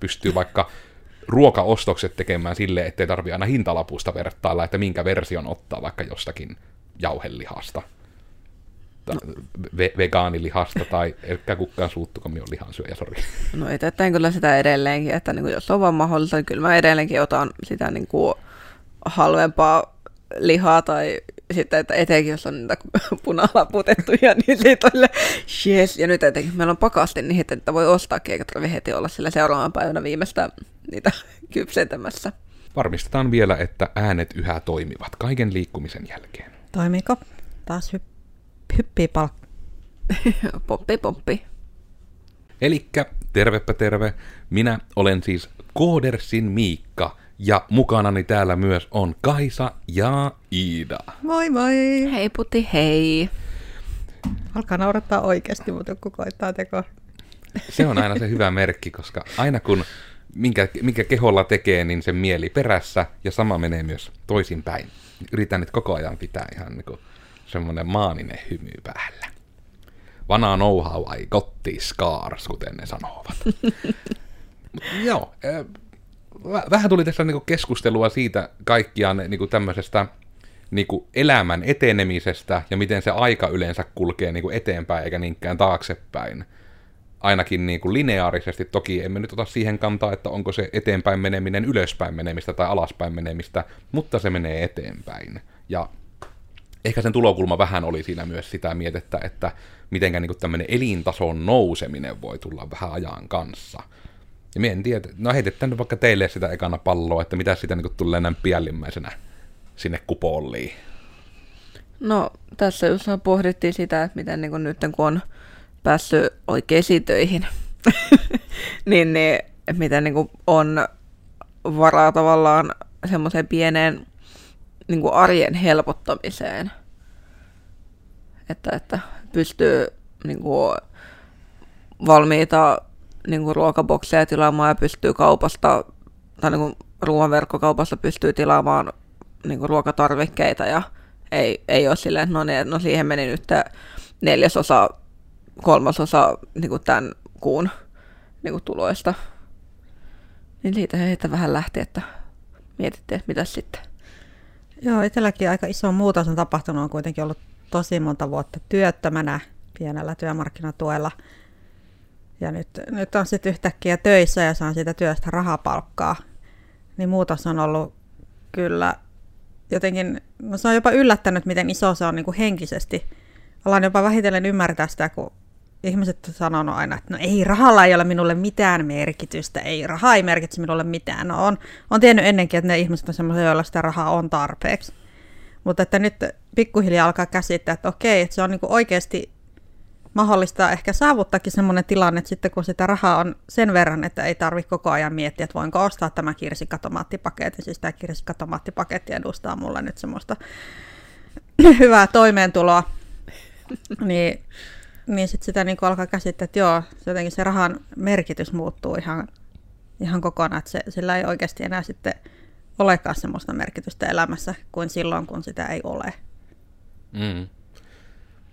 pystyy vaikka ruokaostokset tekemään sille, ettei tarvi aina hintalapusta vertailla, että minkä version ottaa vaikka jostakin jauhelihasta. No. Ve- vegaanilihasta tai ehkä kukaan suuttu, kun on lihansyöjä, sori. No itse teen kyllä sitä edelleenkin, että niin kuin jos on vaan mahdollista, niin kyllä mä edelleenkin otan sitä niin kuin halvempaa lihaa tai sitten, että etenkin jos on niitä punalaputettuja, niin siitä on yes. Ja nyt etenkin meillä on pakasti niin, että voi ostaa eikä tarvitse heti olla sillä seuraavan päivänä viimeistä niitä kypsentämässä. Varmistetaan vielä, että äänet yhä toimivat kaiken liikkumisen jälkeen. Toimiko? Taas hy- hyppii palk. poppi, poppi. Elikkä tervepä terve. Minä olen siis Koodersin Miikka ja mukanani täällä myös on Kaisa ja Iida. Moi moi! Hei puti, hei! Alkaa naurattaa oikeasti, mutta joku koittaa tekoa. Se on aina se hyvä merkki, koska aina kun minkä, minkä keholla tekee, niin se mieli perässä, ja sama menee myös toisinpäin. Yritän nyt koko ajan pitää ihan niin kuin semmoinen maaninen hymy päällä. Vana know-how ai gotti scars, kuten ne sanovat. joo, vähän tuli tässä niinku keskustelua siitä kaikkiaan niinku tämmöisestä niinku elämän etenemisestä ja miten se aika yleensä kulkee niinku eteenpäin eikä niinkään taaksepäin. Ainakin niinku lineaarisesti, toki emme nyt ota siihen kantaa, että onko se eteenpäin meneminen ylöspäin menemistä tai alaspäin menemistä, mutta se menee eteenpäin. Ja ehkä sen tulokulma vähän oli siinä myös sitä mietettä, että mitenkä niinku tämmöinen elintason nouseminen voi tulla vähän ajan kanssa – ja mie en tiedä, no heitetään nyt vaikka teille sitä ekana palloa, että mitä sitä niin tulee näin piällimmäisenä sinne kupoliin. No tässä just pohdittiin sitä, että miten niin nyt kun on päässyt oikeisiin töihin, niin, niin miten niin on varaa tavallaan semmoiseen pieneen niin kuin arjen helpottamiseen. Että, että pystyy niin kuin, valmiita niin kuin ruokabokseja tilaamaan ja pystyy kaupasta, tai niin kuin ruoanverkkokaupasta pystyy tilaamaan niin kuin ruokatarvikkeita ja ei, ei ole silleen, no, niin, no siihen meni nyt neljäsosa, kolmasosa niin kuin tämän kuun niin kuin tuloista. Niin siitä heitä vähän lähti, että mietittiin, että mitä sitten. Joo, itselläkin aika iso muutos on tapahtunut. On kuitenkin ollut tosi monta vuotta työttömänä pienellä työmarkkinatuella – ja nyt, nyt on sitten yhtäkkiä töissä ja saan siitä työstä rahapalkkaa, niin muutos on ollut kyllä jotenkin, no se on jopa yllättänyt, miten iso se on niin kuin henkisesti. Ollaan jopa vähitellen ymmärtää sitä, kun ihmiset sanoo aina, että no ei, rahalla ei ole minulle mitään merkitystä, ei, raha ei merkitse minulle mitään. No on, on tiennyt ennenkin, että ne ihmiset on sellaisia, joilla sitä rahaa on tarpeeksi. Mutta että nyt pikkuhiljaa alkaa käsittää, että okei, että se on niin kuin oikeasti mahdollista ehkä saavuttaakin sellainen tilanne, että sitten kun sitä rahaa on sen verran, että ei tarvitse koko ajan miettiä, että voinko ostaa tämä kirsikkatomaattipaketti. Siis tämä kirsikkatomaattipaketti edustaa mulle nyt semmoista hyvää toimeentuloa. niin, niin sitten sitä niin alkaa käsittää, että joo, se jotenkin se rahan merkitys muuttuu ihan, ihan kokonaan, että se, sillä ei oikeasti enää sitten olekaan semmoista merkitystä elämässä kuin silloin, kun sitä ei ole. Mm.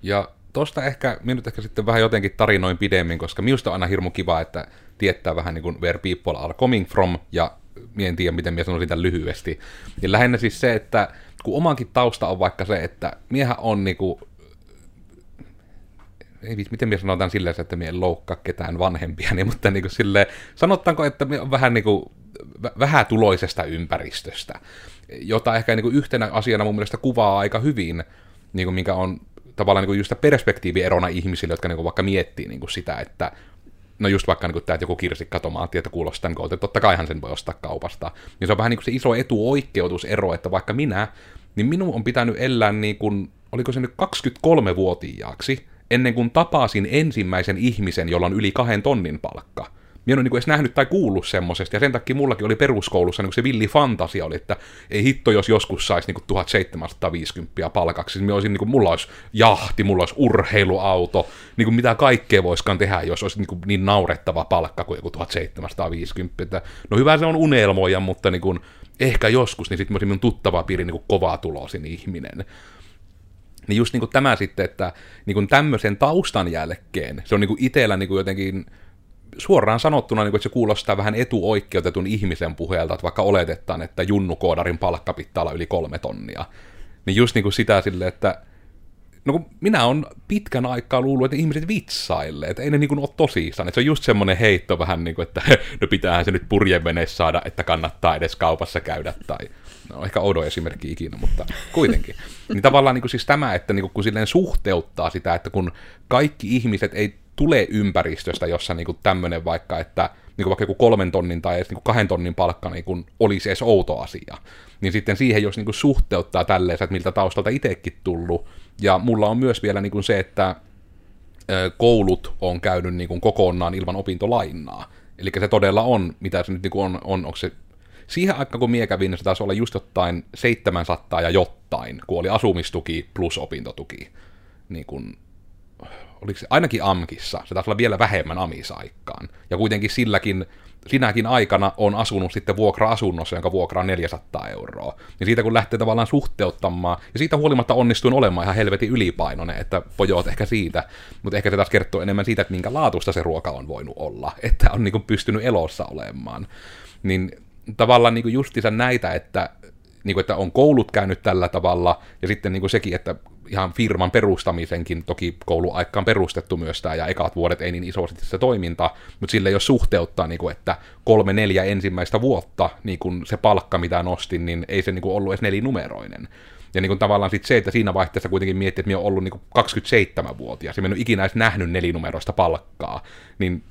Ja tosta ehkä, minut ehkä sitten vähän jotenkin tarinoin pidemmin, koska minusta on aina hirmu kiva, että tietää vähän niin kuin where people are coming from, ja minä en tiedä, miten minä sanoisin tämän lyhyesti. Ja lähinnä siis se, että kun omankin tausta on vaikka se, että miehän on niin kuin, ei miten minä sanotaan silleen, että minä en loukkaa ketään vanhempia, niin, mutta niin kuin silleen, sanottaanko, että minä on vähän niin kuin vähätuloisesta ympäristöstä, jota ehkä niin kuin yhtenä asiana mun mielestä kuvaa aika hyvin, niin kuin minkä on tavallaan niin just perspektiivierona ihmisille, jotka niin vaikka miettii niin sitä, että no just vaikka niin tämä, että joku kirsikkatomaatti, että kuulostaa niin että totta kaihan sen voi ostaa kaupasta. Niin se on vähän niin kuin se iso etuoikeutusero, että vaikka minä, niin minun on pitänyt elää niin kuin, oliko se nyt 23-vuotiaaksi, ennen kuin tapasin ensimmäisen ihmisen, jolla on yli kahden tonnin palkka minä en ole niin edes nähnyt tai kuullut semmoisesta, ja sen takia mullakin oli peruskoulussa niin se villi fantasia oli, että ei hitto, jos joskus saisi niin 1750 palkaksi, minä olisin, niin kuin, mulla olisi jahti, mulla olisi urheiluauto, niin kuin mitä kaikkea voiskaan tehdä, jos olisi niin, kuin, niin naurettava palkka kuin joku 1750. Että, no hyvä se on unelmoja, mutta niin kuin, ehkä joskus, niin sitten minun tuttava piiri niin kovaa tulosin ihminen. Niin just niin kuin tämä sitten, että niin kuin tämmöisen taustan jälkeen, se on niin kuin itsellä niin kuin jotenkin suoraan sanottuna, niin kuin, että se kuulostaa vähän etuoikeutetun ihmisen puheelta, että vaikka oletetaan, että junnukoodarin palkka pitää olla yli kolme tonnia, niin just niin kuin sitä silleen, että no kun minä on pitkän aikaa luullut, että ihmiset vitsailee, että ei ne niin kuin ole tosissaan. Että se on just semmoinen heitto vähän niin kuin, että no pitäähän se nyt purjeveneessä saada, että kannattaa edes kaupassa käydä, tai no ehkä oudo esimerkki ikinä, mutta kuitenkin. Niin tavallaan niin kuin siis tämä, että niin kuin, kun silleen suhteuttaa sitä, että kun kaikki ihmiset ei tule ympäristöstä, jossa niin tämmöinen vaikka, että niin kuin vaikka joku kolmen tonnin tai edes niin kuin kahden tonnin palkka niin kuin olisi edes outo asia, niin sitten siihen, jos niin kuin suhteuttaa tälleen, että miltä taustalta itsekin tullut, ja mulla on myös vielä niin kuin se, että koulut on käynyt niin kuin kokonaan ilman opintolainaa. Eli se todella on, mitä se nyt kuin on, on, onko se siihen aikaan, kun mie kävin, niin se taisi olla just jotain 700 ja jotain, kun oli asumistuki plus opintotuki. Niin kuin, oliko se ainakin AMKissa, se taisi olla vielä vähemmän amisaikaan. Ja kuitenkin silläkin sinäkin aikana on asunut sitten vuokra-asunnossa, jonka vuokra on 400 euroa. Ja siitä kun lähtee tavallaan suhteuttamaan, ja siitä huolimatta onnistuin olemaan ihan helvetin ylipainoinen, että pojot ehkä siitä, mutta ehkä se taas kertoo enemmän siitä, että minkä laatusta se ruoka on voinut olla, että on niin kuin pystynyt elossa olemaan. Niin tavallaan niin kuin justiinsa näitä, että niin kuin, että on koulut käynyt tällä tavalla, ja sitten niin kuin sekin, että ihan firman perustamisenkin, toki kouluaikaan perustettu myös tämä, ja ekat vuodet ei niin isosti se toiminta, mutta sille jos suhteuttaa, niin kuin, että kolme neljä ensimmäistä vuotta niin kuin se palkka, mitä nostin, niin ei se niin kuin ollut edes nelinumeroinen. Ja niin kuin tavallaan sit se, että siinä vaihteessa kuitenkin miettii, että minä olen ollut niin 27-vuotias, ja minä en ole ikinä edes nähnyt nelinumeroista palkkaa, niin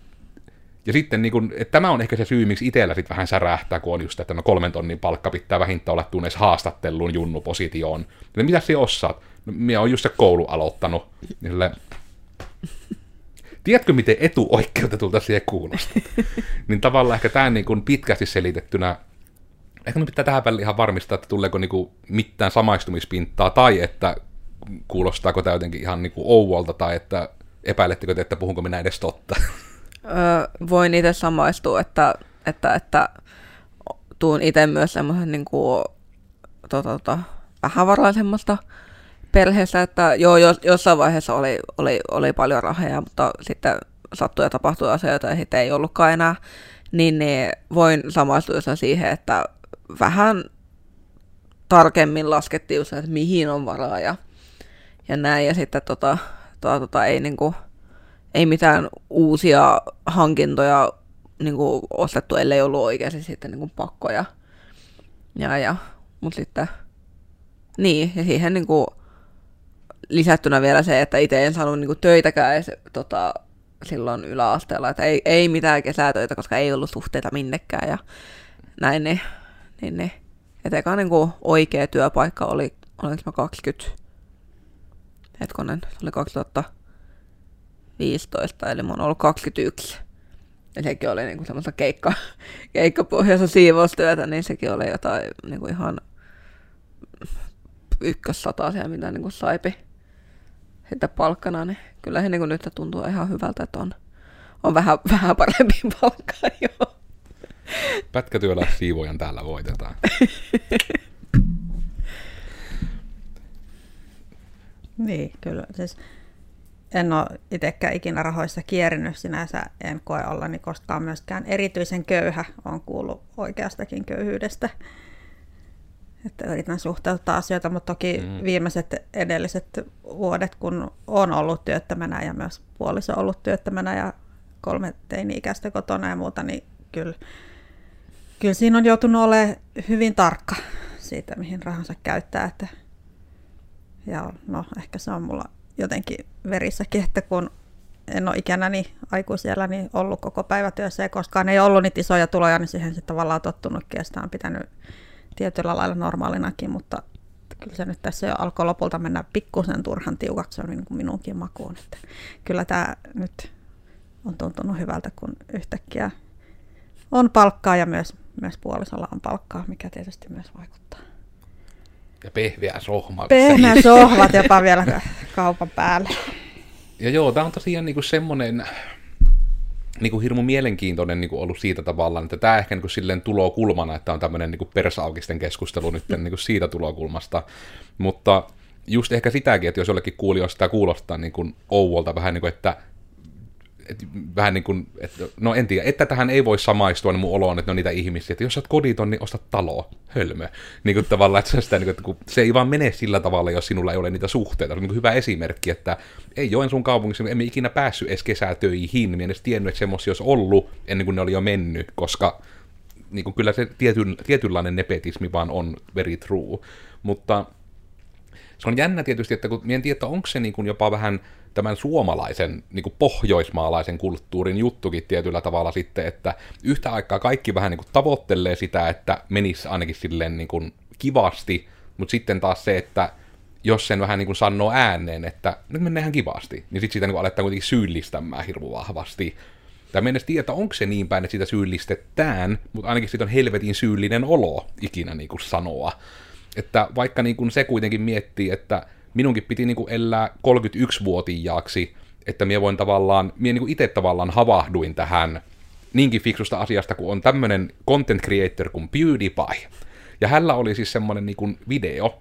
ja sitten niin kun, että tämä on ehkä se syy, miksi itsellä sitten vähän särähtää, kun on just, että no kolmen tonnin palkka pitää vähintään olla tunnes haastattelun junnupositioon. Ja mitä sinä osaat? No, minä olen just se koulu aloittanut. Niin Tiedätkö, miten etuoikeutetulta siihen kuulostaa? niin tavallaan ehkä tämä niin pitkästi selitettynä, ehkä me pitää tähän väliin ihan varmistaa, että tuleeko niin kuin mitään samaistumispintaa, tai että kuulostaako tämä jotenkin ihan niin ouvolta, tai että epäilettekö te, että puhunko minä edes totta? Öö, voin itse samaistua, että, että, että tuun itse myös semmoisen niin kuin, tota, tota, vähävaraisemmasta perheestä, että joo, jos, jossain vaiheessa oli, oli, oli paljon rahaa, mutta sitten sattui ja tapahtui asioita ja sitten ei ollutkaan enää, niin, niin voin samaistua siihen, että vähän tarkemmin laskettiin että mihin on varaa ja, ja näin, ja sitten tota, tota, tota, ei, niinku, ei mitään uusia hankintoja niinku, ostettu, ellei ollut oikeasti sitten niinku, pakkoja. Ja, ja, mutta sitten, niin, ja siihen niinku, lisättynä vielä se, että itse en saanut niinku töitäkään edes, tota, silloin yläasteella, että ei, ei mitään kesätöitä, koska ei ollut suhteita minnekään ja näin, niin, niin, niin. että eka niinku oikea työpaikka oli, oliko mä 20, hetkonen, se oli 2015, eli mä oon ollut 21. Ja sekin oli niinku semmoista keikka, keikkapohjaista siivoustyötä, niin sekin oli jotain niinku ihan ykkössataisia, mitä niinku saipi sitä palkkana, niin kyllä he niin nyt tuntuu ihan hyvältä, että on, on vähän, vähän parempi palkka jo. Pätkätyöllä siivojan täällä voitetaan. niin, kyllä. Siis en ole itsekään ikinä rahoissa kierinyt sinänsä, en koe ollani koskaan myöskään erityisen köyhä, on kuullut oikeastakin köyhyydestä että yritän suhteuttaa asioita, mutta toki mm. viimeiset edelliset vuodet, kun on ollut työttömänä ja myös puoliso ollut työttömänä ja kolme teini-ikäistä kotona ja muuta, niin kyllä, kyllä siinä on joutunut olemaan hyvin tarkka siitä, mihin rahansa käyttää. Että, ja no, ehkä se on mulla jotenkin verissäkin, että kun en ole ikänäni aikuisella ollut koko päivätyössä ja koskaan ei ollut niitä isoja tuloja, niin siihen sitten tavallaan tottunutkin ja sitä on pitänyt tietyllä lailla normaalinakin, mutta kyllä se nyt tässä jo alkoi lopulta mennä pikkusen turhan tiukaksi, se on niin kuin minunkin makuun. Että kyllä tämä nyt on tuntunut hyvältä, kun yhtäkkiä on palkkaa ja myös, myös puolisolla on palkkaa, mikä tietysti myös vaikuttaa. Ja pehmeä sohma. Pehmeä sohvat jopa vielä kaupan päälle. Ja joo, tämä on tosiaan niinku semmoinen, niin kuin hirmu mielenkiintoinen niin kuin ollut siitä tavallaan, että tämä ehkä niin kuin silleen tulokulmana, että on tämmöinen niin kuin persaukisten keskustelu nyt niin kuin siitä tulokulmasta, mutta just ehkä sitäkin, että jos jollekin kuulijoista sitä kuulostaa niin kuin ouvolta vähän niin kuin, että et, vähän niin kuin, että, no en tiedä, että tähän ei voi samaistua niin mun oloon, että ne on niitä ihmisiä, että jos sä oot koditon, niin osta talo, hölmö. Niin kuin tavallaan, että se, sitä, niin kuin, että kun se ei vaan mene sillä tavalla, jos sinulla ei ole niitä suhteita. Se on niin hyvä esimerkki, että ei Joensuun kaupungissa, emme ikinä päässyt edes kesätöihin, minä en edes tiennyt, että semmoisia olisi ollut ennen kuin ne oli jo mennyt, koska niin kuin kyllä se tietyn, tietynlainen nepetismi vaan on very true. Mutta se on jännä tietysti, että kun en tiedä, onko se niin kuin jopa vähän tämän suomalaisen, niin kuin pohjoismaalaisen kulttuurin juttukin tietyllä tavalla sitten, että yhtä aikaa kaikki vähän niin kuin tavoittelee sitä, että menisi ainakin silleen niin kuin kivasti, mutta sitten taas se, että jos sen vähän niin kuin sanoo ääneen, että nyt ihan kivasti, niin sitten siitä niin kuin aletaan kuitenkin syyllistämään hirveän vahvasti. Tai en tiedä, että onko se niin päin, että sitä syyllistetään, mutta ainakin siitä on helvetin syyllinen olo ikinä niin kuin sanoa. Että vaikka niin kuin se kuitenkin miettii, että minunkin piti niin kuin elää 31-vuotiaaksi, että minä voin tavallaan, minä niin itse tavallaan havahduin tähän niinkin fiksusta asiasta, kun on tämmöinen content creator kuin PewDiePie. Ja hänellä oli siis semmoinen niin kuin video,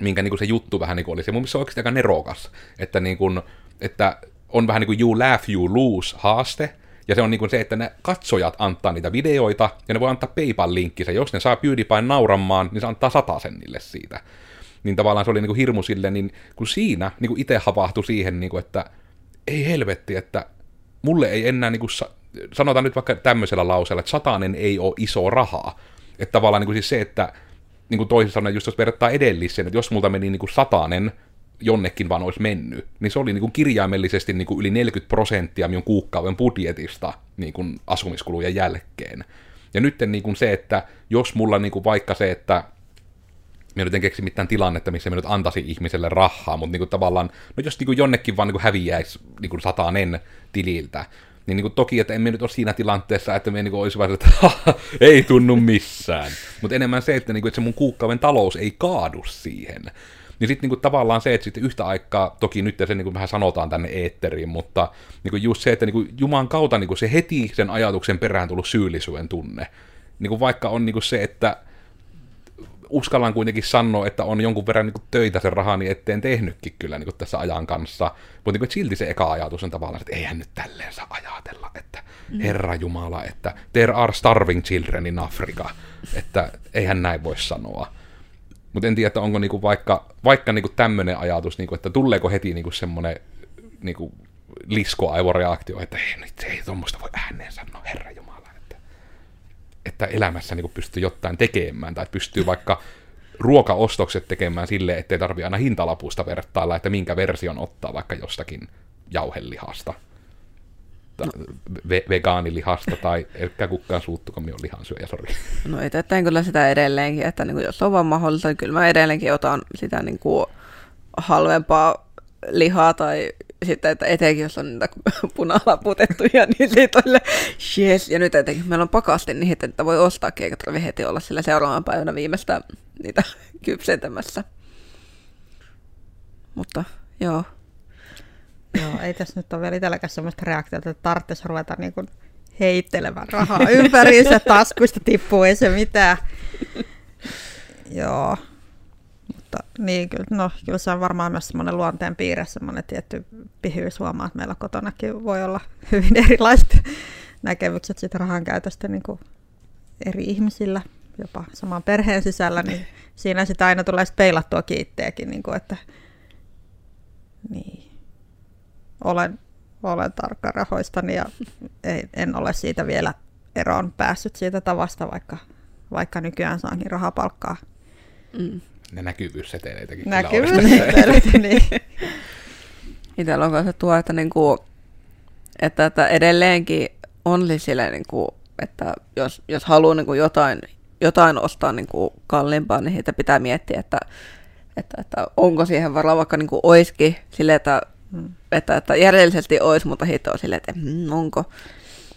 minkä niin kuin se juttu vähän niin kuin oli. Se mun mielestä oikeasti aika nerokas, että, niin kuin, että on vähän niin kuin you laugh, you lose haaste, ja se on niin kuin se, että ne katsojat antaa niitä videoita, ja ne voi antaa PayPal-linkkinsä. Jos ne saa PewDiePie nauramaan, niin se antaa satasen niille siitä niin tavallaan se oli niin kuin hirmu sille, niin kun siinä niin kuin itse havahtui siihen, niin kuin, että ei helvetti, että mulle ei enää, niin kuin, sanotaan nyt vaikka tämmöisellä lauseella, että satanen ei ole iso rahaa. Että tavallaan niin kuin siis se, että niin kuin toisin sanoen, just jos verrattää edelliseen, että jos multa meni niin kuin satanen, jonnekin vaan olisi mennyt, niin se oli niin kuin kirjaimellisesti niin kuin yli 40 prosenttia minun kuukauden budjetista niin kuin asumiskulujen jälkeen. Ja nyt niin kuin se, että jos mulla niin kuin vaikka se, että minä nyt en keksi mitään tilannetta, missä minä nyt antaisin ihmiselle rahaa, mutta niinku tavallaan, no jos niinku jonnekin vaan niinku häviäisi niinku satanen tililtä, niin niinku toki, että emme nyt ole siinä tilanteessa, että me niinku olisi vaan, että ei tunnu missään. Mutta enemmän se, että, niinku, että se mun kuukauden talous ei kaadu siihen. Niin sitten niinku tavallaan se, että sitten yhtä aikaa, toki nyt se niinku vähän sanotaan tänne eetteriin, mutta niinku just se, että niinku Juman kautta niinku se heti sen ajatuksen perään tullut syyllisyyden tunne. Niinku vaikka on niinku se, että uskallan kuitenkin sanoa, että on jonkun verran niin töitä sen rahani eteen tehnytkin kyllä niin tässä ajan kanssa. Mutta niin silti se eka ajatus on tavallaan, että eihän nyt tälleen saa ajatella, että mm. Herra Jumala, että there are starving children in Africa, että eihän näin voi sanoa. Mutta en tiedä, että onko niinku vaikka, vaikka niinku tämmöinen ajatus, niinku, että tuleeko heti niinku semmoinen niinku liskoaivoreaktio, että ei, nyt ei tuommoista voi ääneen sanoa, Herra Jumala että elämässä niin pystyy jotain tekemään, tai pystyy vaikka ruokaostokset tekemään silleen, ettei tarvi aina hintalapusta vertailla, että minkä version ottaa vaikka jostakin jauhelihasta, no. ve- vegaanilihasta, tai ehkä kukaan suuttuko minun lihansyöjä, sori. No etetään kyllä sitä edelleenkin, että niin kuin jos on vaan mahdollista, niin kyllä mä edelleenkin otan sitä niin kuin halvempaa lihaa tai sitten, että etenkin jos on niitä punalaputettuja, niin siitä on yes. Ja nyt etenkin meillä on pakasti niin, että voi ostaa eikä tarvitse heti olla sillä seuraavan päivänä viimeistä niitä kypsentämässä. Mutta joo. Joo, ei tässä nyt ole vielä itselläkään sellaista reaktiota, että tarvitsisi ruveta niin kuin heittelemään rahaa ympäriinsä, taskuista tippuu, ei se mitään. Joo, mutta niin, kyllä, no, kyllä se on varmaan myös semmoinen luonteen piirre, semmoinen tietty pihyys huomaa, että meillä kotonakin voi olla hyvin erilaiset näkemykset siitä rahan käytöstä niin kuin eri ihmisillä, jopa saman perheen sisällä, niin siinä sitä aina tulee peilattua kiitteekin, niin kuin, että niin, olen, olen tarkka rahoistani ja en ole siitä vielä eroon päässyt siitä tavasta, vaikka, vaikka nykyään saankin rahapalkkaa. Mm ne näkyvyysseteleitäkin Näkyvyysseteleitä, niin. Itsellä on se tuo, että, niinku, että, että edelleenkin on sille, niinku, että jos, jos haluaa niinku jotain, jotain ostaa niinku kalliimpaa, niin siitä pitää miettiä, että, että, että onko siihen varaa, vaikka niinku oiskin sille, että, hmm. Että, että järjellisesti olisi, mutta hitto on silleen, että mm, onko.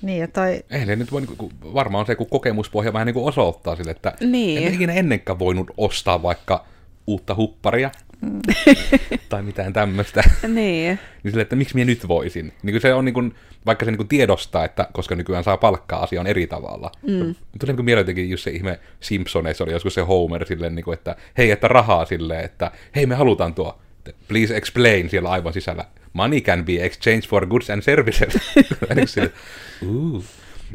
Niin, ja toi... Eihän nyt voi, niinku, varmaan se, kun kokemuspohja vähän niin kuin osoittaa sille, että niin. en ikinä ennenkään voinut ostaa vaikka uutta hupparia, mm. tai mitään tämmöistä. niin. niin sille, että miksi minä nyt voisin. Niin kuin se on niin kuin, vaikka se niin kuin tiedostaa, että koska nykyään saa palkkaa, asia on eri tavalla. Mm. Tuli niin mieleen jotenkin just se ihme Simpsoneissa oli joskus se Homer silleen, niin kuin, että hei, että rahaa silleen, että hei, me halutaan tuo, please explain siellä aivan sisällä money can be exchanged for goods and services. Uh.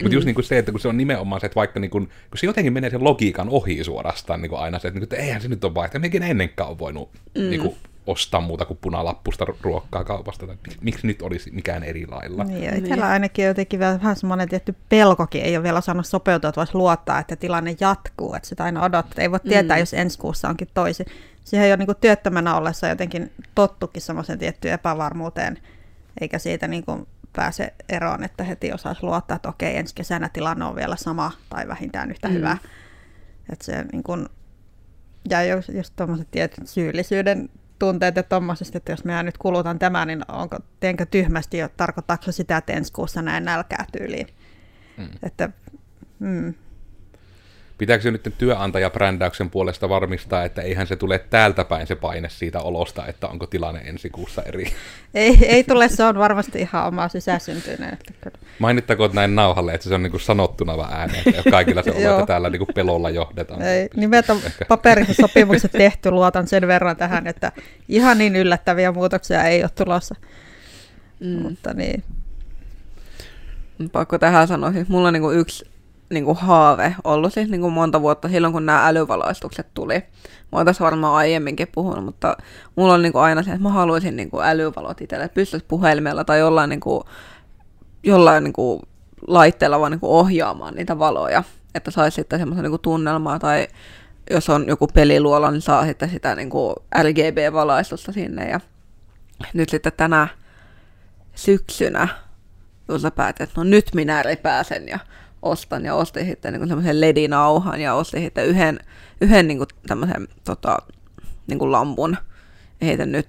Mutta just niin kuin se, että kun se on nimenomaan se, että vaikka niin kuin, kun se jotenkin menee sen logiikan ohi suorastaan niin kuin aina se, että, niin kuin, että eihän se nyt ole vaihtoehto, mekin ennenkaan ole voinut mm. niin kuin, ostaa muuta kuin punalappusta ruokkaa kaupasta, tai miksi nyt olisi mikään eri lailla. Niin, ja itsellä ainakin jotenkin vähän semmoinen tietty pelkokin, ei ole vielä saanut sopeutua, että voisi luottaa, että tilanne jatkuu, että sitä aina odottaa, ei voi tietää, mm. jos ensi kuussa onkin toisin. Siihen ole niin työttömänä ollessa jotenkin tottukin semmoisen tiettyyn epävarmuuteen, eikä siitä niin kuin pääse eroon, että heti osaisi luottaa, että okei, ensi kesänä tilanne on vielä sama tai vähintään yhtä mm. hyvä. Että se niin kuin, ja jos, jos tuommoiset tietyt syyllisyyden tunteet ja tuommoisesta, että jos minä nyt kulutan tämän, niin onko, teenkö tyhmästi jo, tarkoittaako sitä, että ensi kuussa näen nälkää tyyliin. Mm. Että, mm, Pitääkö se nyt työnantajabrändäyksen puolesta varmistaa, että eihän se tule täältä päin se paine siitä olosta, että onko tilanne ensi kuussa eri? Ei, ei tule, se on varmasti ihan oma sisäsyntyinen. Mainittakoon näin nauhalle, että se on niin kuin sanottuna vaan ääneen, että kaikilla se on, että täällä niin kuin pelolla johdetaan. Ei, nimet on paperissa sopimukset tehty, luotan sen verran tähän, että ihan niin yllättäviä muutoksia ei ole tulossa. Mm. Mutta niin. Pakko tähän sanoa, siis mulla on niin kuin yksi niin kuin haave ollut siis niin kuin monta vuotta silloin, kun nämä älyvalaistukset tuli. Mä oon tässä varmaan aiemminkin puhunut, mutta mulla on niin kuin aina se, että mä haluaisin niin kuin älyvalot itselle, että pystyisi puhelimella tai jollain, niin kuin, jollain niin kuin laitteella vaan niin kuin ohjaamaan niitä valoja, että saisi sitten semmoisen niin tunnelmaa tai jos on joku peliluola, niin saa sitten sitä niin kuin RGB-valaistusta sinne. Ja nyt sitten tänä syksynä, jos päätin, että no nyt minä repääsen ja ostan ja ostin sitten niin semmoisen ledinauhan ja ostin sitten yhden, yhden niin tämmöisen tota, niin lampun. Ja heitän nyt,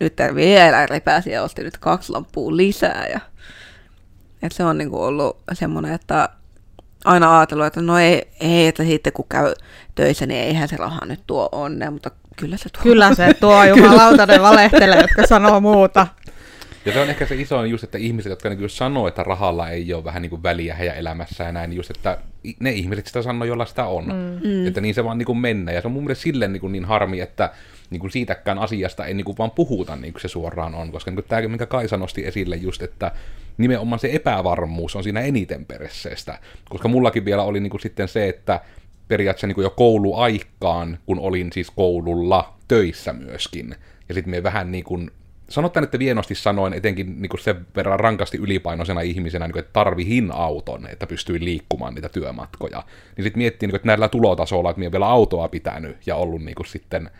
nyt vielä repäsi ja ostin nyt kaksi lampua lisää. Ja, et se on niin kuin ollut semmoinen, että aina ajatellut, että no ei, ei, että sitten kun käy töissä, niin eihän se raha nyt tuo onnea, mutta kyllä se tuo. Kyllä se tuo, jumalauta ne valehtelee, jotka sanoo muuta. Ja se on ehkä se iso just, että ihmiset, jotka niin sanoo, että rahalla ei ole vähän niin kuin väliä heidän elämässään ja näin, niin just, että ne ihmiset sitä sanoo, jolla sitä on. Mm. mm. Että niin se vaan niin kuin mennä. Ja se on mun mielestä silleen niin, kuin niin harmi, että niin kuin siitäkään asiasta ei niin kuin vaan puhuta niin kuin se suoraan on. Koska niin kuin tämä, minkä Kaisa nosti esille just, että nimenomaan se epävarmuus on siinä eniten peresseestä. Koska mullakin vielä oli niin kuin sitten se, että periaatteessa niin kuin jo kouluaikaan, kun olin siis koululla töissä myöskin. Ja sitten me vähän niin kuin sanotaan, että vienosti sanoin, etenkin niin kuin sen verran rankasti ylipainoisena ihmisenä, niin kuin, että tarvihin auton, että pystyin liikkumaan niitä työmatkoja. Niin sitten miettii, niin kuin, että näillä tulotasoilla, että minä vielä autoa pitänyt ja ollut niin kuin, sitten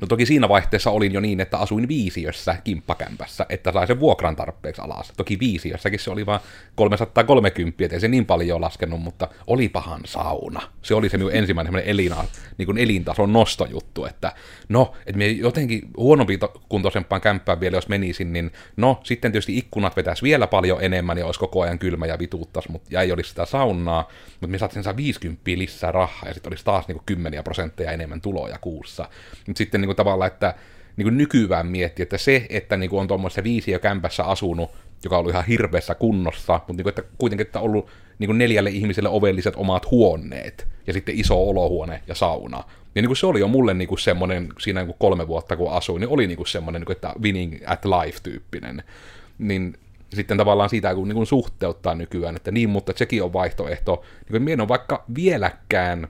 No toki siinä vaihteessa olin jo niin, että asuin viisiössä kimppakämpässä, että sai sen vuokran tarpeeksi alas. Toki viisiössäkin se oli vain 330, ettei se niin paljon laskenut, mutta oli pahan sauna. Se oli se minun ensimmäinen elina, niin kuin elintason nostojuttu, että no, että me jotenkin huonompi kuntoisempaan kämppään vielä, jos menisin, niin no, sitten tietysti ikkunat vetäisi vielä paljon enemmän ja olisi koko ajan kylmä ja vituuttas, mutta ja ei olisi sitä saunaa, mutta me saatiin saa 50 lisää rahaa ja sitten olisi taas niin kuin 10 prosentteja enemmän tuloja kuussa. Mutta sitten niin kuin tavallaan, että niin kuin nykyään miettii, että se, että niin kuin on tuommoisessa viisiö kämpässä asunut, joka ollut ihan hirveässä kunnossa, mutta niin kuin, että kuitenkin että on ollut niin kuin neljälle ihmiselle ovelliset omat huoneet, ja sitten iso olohuone ja sauna. Ja niin kuin se oli jo mulle niin kuin semmoinen, siinä niin kuin kolme vuotta kun asuin, niin oli niin kuin semmoinen, niin kuin, että winning at life-tyyppinen. Niin sitten tavallaan siitä, kun niin kuin suhteuttaa nykyään, että niin, mutta sekin on vaihtoehto. Niin kuin, on vaikka vieläkään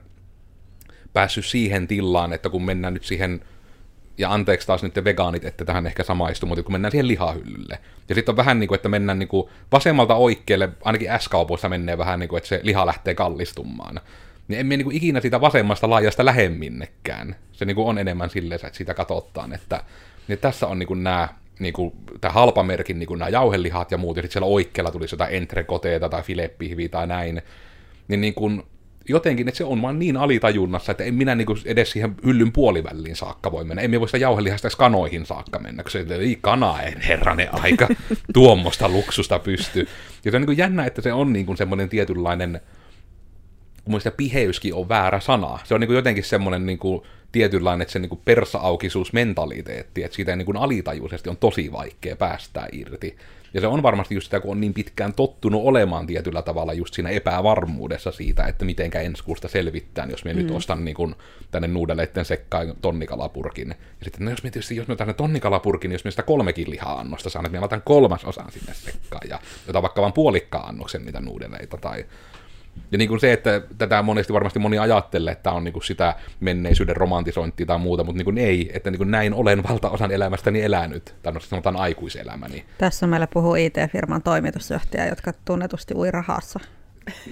päässyt siihen tilaan, että kun mennään nyt siihen ja anteeksi taas nyt te vegaanit, että tähän ehkä samaistu, mutta kun mennään siihen lihahyllylle. Ja sitten on vähän niin kuin, että mennään niin kuin vasemmalta oikealle, ainakin S-kaupoissa menee vähän niin kuin, että se liha lähtee kallistumaan. Niin emme niin kuin ikinä siitä vasemmasta laajasta lähde minnekään. Se niin kuin on enemmän silleen, että sitä katsotaan, että niin tässä on niin kuin nämä niin kuin, tämä halpamerkin niin kuin nämä jauhelihat ja muut, ja sitten siellä oikealla tulisi jotain entrekoteeta tai filepihviä tai näin. Niin, niin kuin, jotenkin, että se on vaan niin alitajunnassa, että en minä niinku edes siihen hyllyn puoliväliin saakka voi mennä. Emme voi sitä jauhelihasta edes kanoihin saakka mennä, kun se ei kana, en herranen aika, tuommoista luksusta pysty. Ja se on niin jännä, että se on niin semmoinen tietynlainen, mun mielestä piheyskin on väärä sana. Se on niin jotenkin semmoinen niin kuin, tietynlainen että se niin kuin persa-aukisuusmentaliteetti, että siitä ei niin kuin alitajuisesti on tosi vaikea päästää irti. Ja se on varmasti just sitä, kun on niin pitkään tottunut olemaan tietyllä tavalla just siinä epävarmuudessa siitä, että mitenkä ensi kuusta selvittää, jos me mm. nyt ostan niin kuin tänne nuudeleiden sekkaan tonnikalapurkin. Ja sitten, no jos me tietysti, jos me tänne tonnikalapurkin, niin jos me sitä kolmekin liha-annosta saan, että me laitan kolmas osan sinne sekkaan ja jotain vaikka vain puolikkaan annoksen niitä nuudeleita tai ja niin kuin se, että tätä monesti varmasti moni ajattelee, että on niin kuin sitä menneisyyden romantisointia tai muuta, mutta niin kuin ei, että niin kuin näin olen valtaosan elämästäni elänyt, tai no sanotaan aikuiselämäni. Tässä meillä puhuu IT-firman toimitusjohtaja, jotka tunnetusti ui rahassa.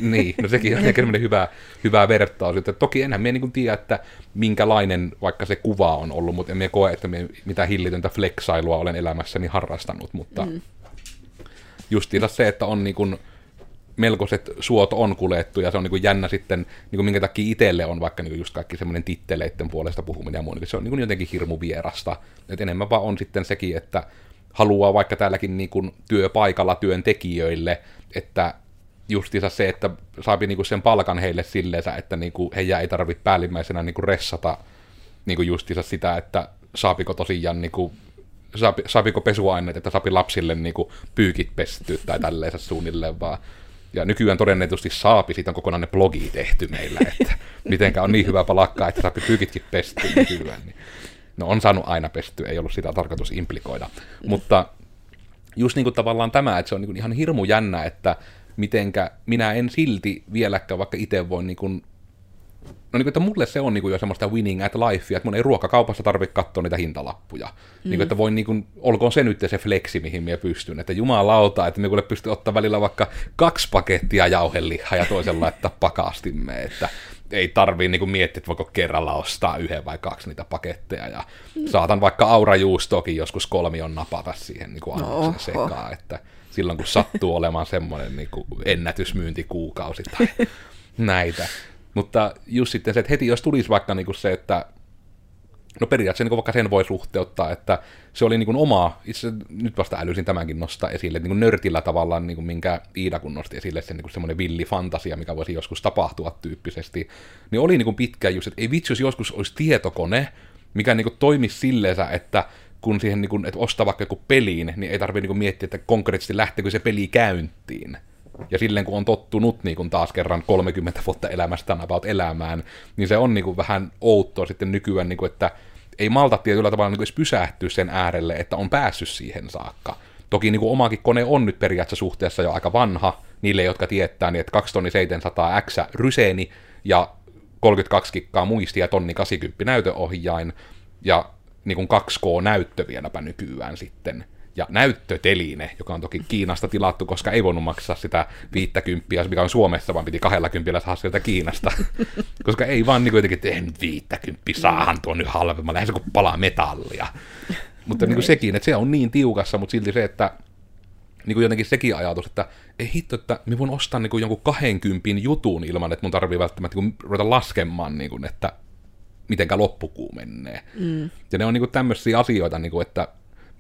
niin, no sekin on ehkä hyvä, hyvä vertaus. Että toki enhän minä niin tiedä, että minkälainen vaikka se kuva on ollut, mutta emme koe, että me mitä hillitöntä flexailua olen elämässäni harrastanut, mutta mm. justiinsa se, että on niin kuin, melkoiset suot on kuljettu, ja se on niin kuin jännä sitten, niin kuin minkä takia itselle on vaikka niin kuin just kaikki semmoinen titteleiden puolesta puhuminen ja muu, niin se on niin kuin jotenkin hirmu vierasta. Et enemmän vaan on sitten sekin, että haluaa vaikka täälläkin niin kuin työpaikalla työntekijöille, että justiinsa se, että saapi niin kuin sen palkan heille silleensä, että niin kuin heidän ei tarvitse päällimmäisenä niin kuin ressata niin kuin justiinsa sitä, että saapiko tosiaan niin kuin saapi, saapiko pesuaineet, että saapi lapsille niin kuin pyykit pestyä tai tälleensä suunnilleen, vaan ja nykyään todennäköisesti saapi, siitä on kokonainen blogi tehty meillä, että mitenkä on niin hyvä palakkaa, että saapi pyykitkin pesty nykyään. Niin. No on saanut aina pesty, ei ollut sitä tarkoitus implikoida. Mm. Mutta just niin kuin tavallaan tämä, että se on niin kuin ihan hirmu jännä, että mitenkä minä en silti vieläkään, vaikka itse voin niin kuin no niin kuin, että mulle se on niin kuin jo semmoista winning at life, että mun ei ruokakaupassa tarvitse katsoa niitä hintalappuja. Mm. Niin kuin, että voin, niin kuin, olkoon se nyt se flexi, mihin minä pystyn, että jumalauta, että me kuule pysty ottaa välillä vaikka kaksi pakettia jauhelihaa ja toisen laittaa pakastimme, että ei tarvii niin kuin miettiä, että voiko kerralla ostaa yhden vai kaksi niitä paketteja, ja mm. saatan vaikka aurajuustokin joskus kolmion napata siihen niin kuin no, sekaan, että silloin kun sattuu olemaan semmoinen niin kuin ennätysmyyntikuukausi tai näitä. Mutta just sitten se, että heti jos tulisi vaikka niin kuin se, että No periaatteessa niin vaikka sen voi suhteuttaa, että se oli niin oma, itse nyt vasta älysin tämänkin nostaa esille, niin nörtillä tavallaan, niin kuin minkä Iida kun nosti esille, se niin semmoinen villi fantasia, mikä voisi joskus tapahtua tyyppisesti, niin oli niin pitkään just, että ei vitsi, jos joskus olisi tietokone, mikä niin toimisi silleensä, että kun siihen, niin kuin, että ostaa vaikka joku peliin, niin ei tarvitse niin miettiä, että konkreettisesti lähteekö se peli käyntiin. Ja silleen kun on tottunut niin kun taas kerran 30 vuotta elämästä about elämään, niin se on niin kuin vähän outoa sitten nykyään, niin kuin, että ei malta tietyllä tavalla niin kuin pysähtyä sen äärelle, että on päässyt siihen saakka. Toki niin kuin omakin kone on nyt periaatteessa suhteessa jo aika vanha, niille, jotka tietää, niin että 2 tonni 700 X ryseeni ja 32 kikkaa muistia tonni 80 näytöohjain ja niin kuin 2K-näyttö vieläpä nykyään sitten ja näyttöteline, joka on toki Kiinasta tilattu, koska ei voinut maksaa sitä 50, mikä on Suomessa, vaan piti 20 saada sieltä Kiinasta. koska ei vaan niin kuitenkin, että nyt 50 saahan tuon nyt halvemmalla, se kuin palaa metallia. mutta niin kuin sekin, että se on niin tiukassa, mutta silti se, että niin kuin jotenkin sekin ajatus, että ei hitto, että mä voin ostaa niin kuin jonkun 20 jutun ilman, että mun tarvii välttämättä niin kuin ruveta laskemaan, niin kuin, että mitenkä loppukuu menee. Mm. Ja ne on niin kuin tämmöisiä asioita, niin kuin, että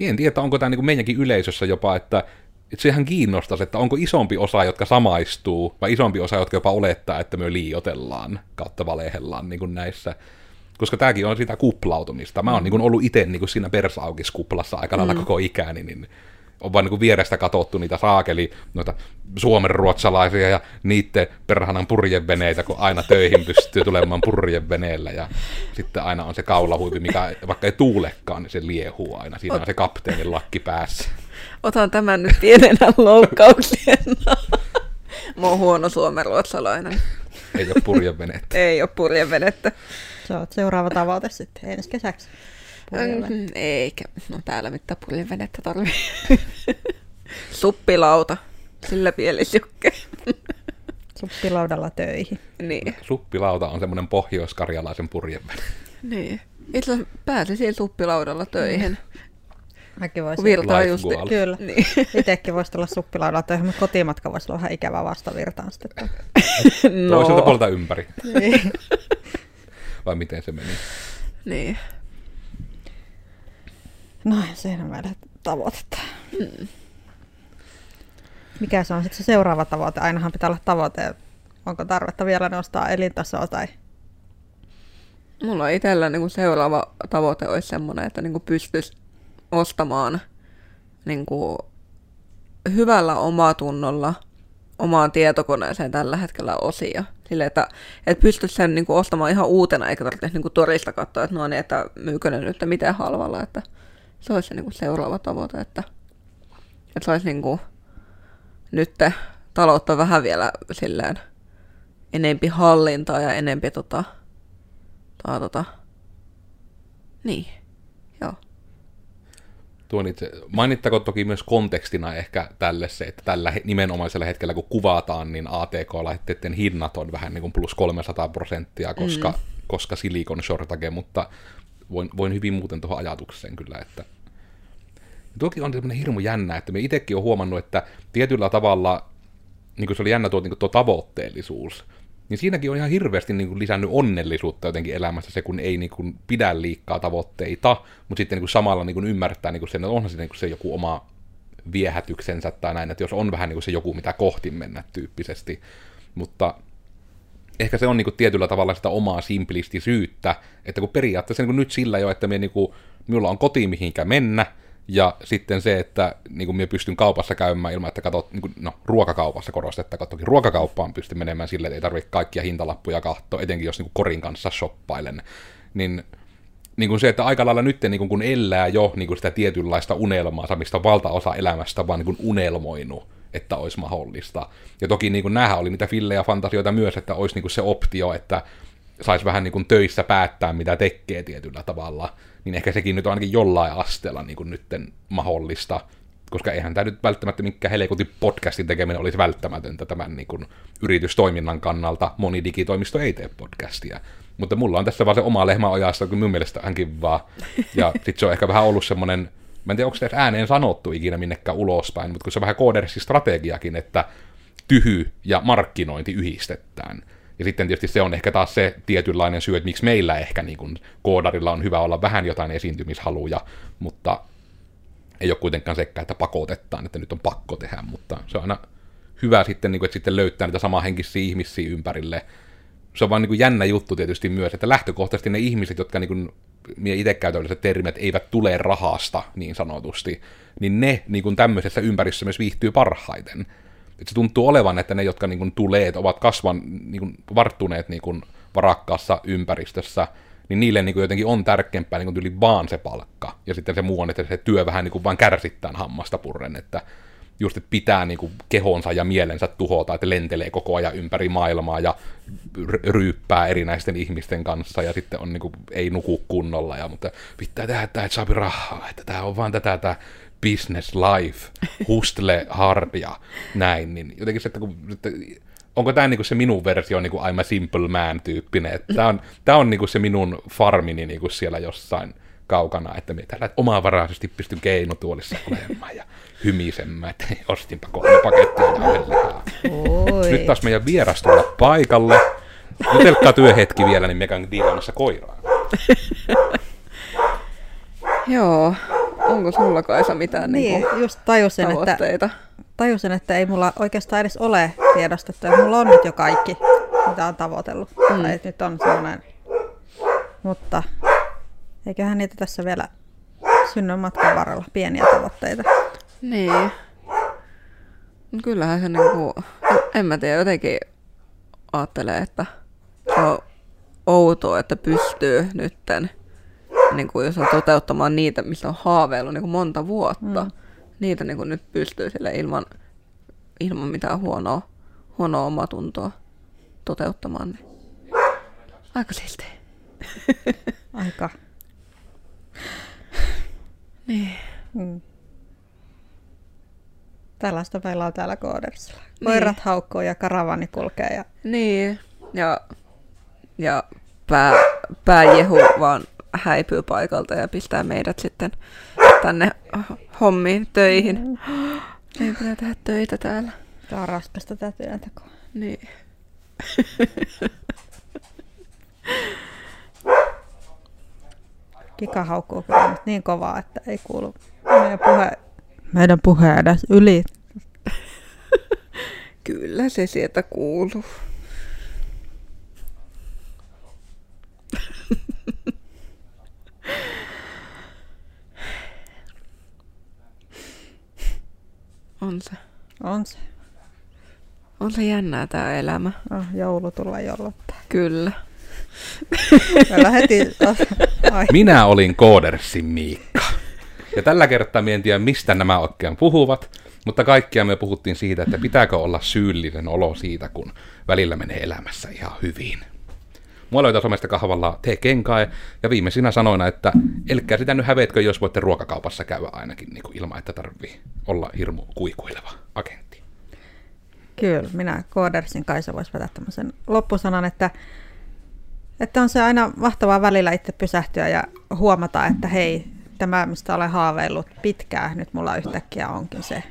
en tiedä, onko tämä niin meidänkin yleisössä jopa, että, että sehän kiinnostaisi, että onko isompi osa, jotka samaistuu, vai isompi osa, jotka jopa olettaa, että me liiotellaan kautta valehellaan niin kuin näissä. Koska tämäkin on sitä kuplautumista. Mä oon niin kuin ollut itse niin siinä persaukiskuplassa aika lailla mm. koko ikäni, niin on vain niin vierestä katsottu niitä saakeli, noita suomen ruotsalaisia ja niiden perhanan purjeveneitä, kun aina töihin pystyy tulemaan purjeveneellä ja sitten aina on se kaulahuivi, mikä vaikka ei tuulekaan, niin se liehuu aina. Siinä on se kapteenin lakki päässä. Otan tämän nyt pienenä loukkauksena. Mä oon huono suomenruotsalainen. Ei ole purjevenettä. ei ole purjevenettä. Se on seuraava tavoite sitten ensi kesäksi. Mm, eikä. No täällä mitään pullivenettä tarvii. Suppilauta. Sillä pielisjukke. Suppilaudalla töihin. Niin. Suppilauta on semmoinen pohjoiskarjalaisen purjevene. Niin. Itse asiassa pääsi suppilaudalla töihin. Mäkin voisin. Virtaa just. Kyllä. Niin. Itsekin voisi tulla suppilaudalla töihin, mutta kotimatka voisi olla vähän ikävä vastavirtaan sitten. no. Toiselta puolta ympäri. niin. Vai miten se meni? Niin. No, siinä meillä tavoitetta. Mm. Mikä se on sitten se seuraava tavoite? Ainahan pitää olla tavoite. Onko tarvetta vielä nostaa elintasoa tai Mulla itsellä niin kuin seuraava tavoite olisi semmoinen, että niin kuin pystyisi ostamaan niin kuin hyvällä omatunnolla omaan tietokoneeseen tällä hetkellä osia. Sille, että, että pystyisi sen niin kuin ostamaan ihan uutena, eikä tarvitse niin kuin torista katsoa, että no niin, että myykö ne nyt miten halvalla. Että se olisi se niin kuin seuraava tavoite, että, että se olisi niin kuin nyt taloutta vähän vielä silleen enempi hallintaa ja enempi tota, tota, tota niin, joo. Tuon itse, mainittako toki myös kontekstina ehkä tälle se, että tällä nimenomaisella hetkellä kun kuvataan, niin ATK-laitteiden hinnat on vähän niin kuin plus 300 prosenttia, koska, mm. koska silikon shortage, mutta voin, voin hyvin muuten tuohon ajatukseen kyllä, että Tuokin on semmoinen hirmu jännä, että me itsekin on huomannut, että tietyllä tavalla, niin kuin se oli jännä tuo, niin tuo tavoitteellisuus, niin siinäkin on ihan hirveästi niin kuin lisännyt onnellisuutta jotenkin elämässä se, kun ei niin kuin pidä liikaa tavoitteita, mutta sitten niin kuin samalla niin kuin ymmärtää niin kuin sen, että onhan se, niin kuin se joku oma viehätyksensä tai näin, että jos on vähän niin kuin se joku, mitä kohti mennä tyyppisesti. Mutta ehkä se on niin kuin tietyllä tavalla sitä omaa simplistisyyttä, että kun periaatteessa niin kuin nyt sillä jo, että me niin kuin, minulla on koti mihinkä mennä, ja sitten se, että niin kuin minä pystyn kaupassa käymään ilman, että katsot, niin kuin, no ruokakaupassa korostettakoon, toki ruokakauppaan pystyn menemään sille, että ei tarvitse kaikkia hintalappuja katsoa, etenkin jos niin kuin korin kanssa shoppailen, niin niin kuin se, että aika lailla nyt niin kuin, kun elää jo niin kuin sitä tietynlaista unelmaa, mistä valtaosa elämästä vaan niin kuin unelmoinut, että olisi mahdollista. Ja toki niin kuin, näähän oli niitä fillejä fantasioita myös, että olisi niin kuin se optio, että saisi vähän niin kuin töissä päättää, mitä tekee tietyllä tavalla niin ehkä sekin nyt on ainakin jollain asteella niin kuin nytten mahdollista, koska eihän tämä nyt välttämättä mikään helekutin podcastin tekeminen olisi välttämätöntä tämän niin kuin yritystoiminnan kannalta. Moni digitoimisto ei tee podcastia. Mutta mulla on tässä vaan se oma lehmä ojassa, kun mun mielestä hänkin vaan. Ja sitten se on ehkä vähän ollut semmoinen, mä en tiedä onko se ääneen sanottu ikinä minnekään ulospäin, mutta kun se on vähän koodersistrategiakin, että tyhy ja markkinointi yhdistetään. Ja sitten tietysti se on ehkä taas se tietynlainen syy, että miksi meillä ehkä niin kuin koodarilla on hyvä olla vähän jotain esiintymishaluja, mutta ei ole kuitenkaan sekään, että pakotetaan, että nyt on pakko tehdä, mutta se on aina hyvä sitten, niin kuin, että sitten löytää niitä samanhenkisiä ihmisiä ympärille. Se on vaan niin kuin jännä juttu tietysti myös, että lähtökohtaisesti ne ihmiset, jotka niin kuin, minä itse käytän termit, eivät tule rahasta niin sanotusti, niin ne niin kuin tämmöisessä ympäristössä myös viihtyy parhaiten että se tuntuu olevan, että ne, jotka niin kuin, tulee, että ovat kasvan, niin kuin, varttuneet niin kuin, varakkaassa ympäristössä, niin niille niin kuin, jotenkin on tärkeämpää niin kuin, yli vaan se palkka. Ja sitten se muu on, että se työ vähän niin kuin, vaan hammasta purren, että just, että pitää niin kuin, kehonsa ja mielensä tuhota, että lentelee koko ajan ympäri maailmaa ja ryyppää erinäisten ihmisten kanssa ja sitten on niin kuin, ei nuku kunnolla, ja, mutta pitää tehdä että saa rahaa, että tämä on vaan tätä, tämä business life, hustle hard ja näin, niin jotenkin se, että, kun, että onko tämä niinku se minun versio niinku I'm a simple man tyyppinen, että tämä on, tää on niinku se minun farmini niinku siellä jossain kaukana, että me tällä omavaraisesti pystyn keinotuolissa olemaan ja hymisemään, että ostinpa kolme pakettia jauhelihaa. Nyt taas meidän vieras tulla paikalle. Jutelkaa työhetki vielä, niin me käyn diilaamassa koiraa. Joo, onko sulla Kaisa mitään niin, niin just tajusin, tavoitteita? Että, tajusin, että ei mulla oikeastaan edes ole tiedostettu, että mulla on nyt jo kaikki, mitä on tavoitellut. Mm. Tai nyt on sellainen, mutta eiköhän niitä tässä vielä synny matkan varrella pieniä tavoitteita. Niin. Kyllähän se niinku, en mä tiedä, jotenkin ajattelee, että se on outoa, että pystyy nytten niin kuin jos on toteuttamaan niitä, mistä on haaveillut niin kuin monta vuotta, mm. niitä niin kuin nyt pystyy sille ilman, ilman mitään huonoa, huonoa omatuntoa toteuttamaan. Niin. Aika silti. Aika. niin. Mm. Tällaista meillä on täällä koodersilla. Koirat niin. haukkoo ja karavani kulkee. Ja... Niin, ja, ja pää, pääjehu vaan häipyy paikalta ja pistää meidät sitten tänne hommiin, töihin. Mm. Ei pitää tehdä töitä täällä. Tämä on raskasta tämä työntekoa. Niin. Kika haukkuu kyllä nyt niin kovaa, että ei kuulu meidän puhe, meidän puhe edes yli. kyllä se sieltä kuuluu. On se. On se. On se jännää tämä elämä. Oh, joulu tulla jollottaa. Kyllä. Ai. Minä olin Koodersin Miikka. Ja tällä kertaa en tiedä, mistä nämä oikein puhuvat, mutta kaikkia me puhuttiin siitä, että pitääkö olla syyllinen olo siitä, kun välillä menee elämässä ihan hyvin. Mua löytää somesta kahvalla tee kenkae, ja viimeisinä sanoina, että elkää sitä nyt hävetkö, jos voitte ruokakaupassa käydä ainakin niin kuin ilman, että tarvii olla hirmu kuikuileva agentti. Kyllä, minä Koodersin Kaisa voisi vetää tämmöisen loppusanan, että, että on se aina mahtavaa välillä itse pysähtyä ja huomata, että hei, tämä mistä olen haaveillut pitkään, nyt mulla yhtäkkiä onkin se.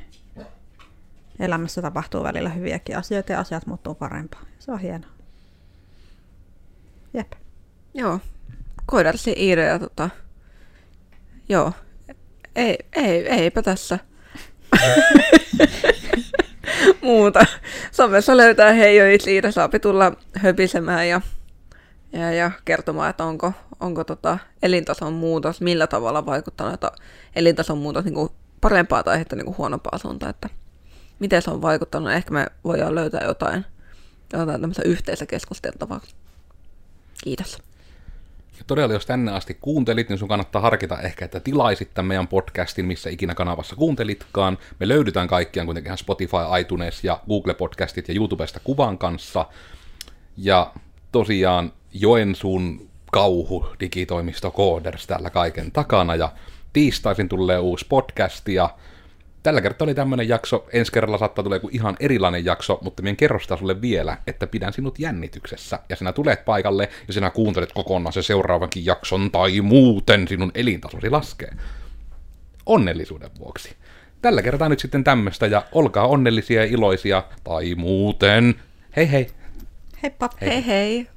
Elämässä tapahtuu välillä hyviäkin asioita ja asiat muuttuu parempaan. Se on hienoa. Jep. Joo. Koidarsi Iire ja tota... Joo. Ei, ei, eipä tässä. Muuta. Somessa löytää Heijoi Iire, saapi tulla höpisemään ja, ja, ja kertomaan, että onko, onko tota elintason muutos, millä tavalla vaikuttanut, että elintason muutos niin kuin parempaa tai että niin kuin huonompaa suuntaan, että miten se on vaikuttanut. Ehkä me voidaan löytää jotain, jotain tämmöistä yhteistä keskusteltavaa. Kiitos. Ja todella, jos tänne asti kuuntelit, niin sun kannattaa harkita ehkä, että tilaisit tämän meidän podcastin, missä ikinä kanavassa kuuntelitkaan. Me löydytään kaikkiaan kuitenkin Spotify, iTunes ja Google Podcastit ja YouTubesta kuvan kanssa. Ja tosiaan Joensuun kauhu digitoimisto Coders täällä kaiken takana ja tiistaisin tulee uusi podcast ja Tällä kertaa oli tämmöinen jakso, ensi kerralla saattaa tulla joku ihan erilainen jakso, mutta minä kerrostaa sulle vielä, että pidän sinut jännityksessä. Ja sinä tulet paikalle ja sinä kuuntelet kokonaan se seuraavankin jakson, tai muuten sinun elintasosi laskee. Onnellisuuden vuoksi. Tällä kertaa nyt sitten tämmöistä, ja olkaa onnellisia ja iloisia, tai muuten. Hei hei! Heippa! Hei hei!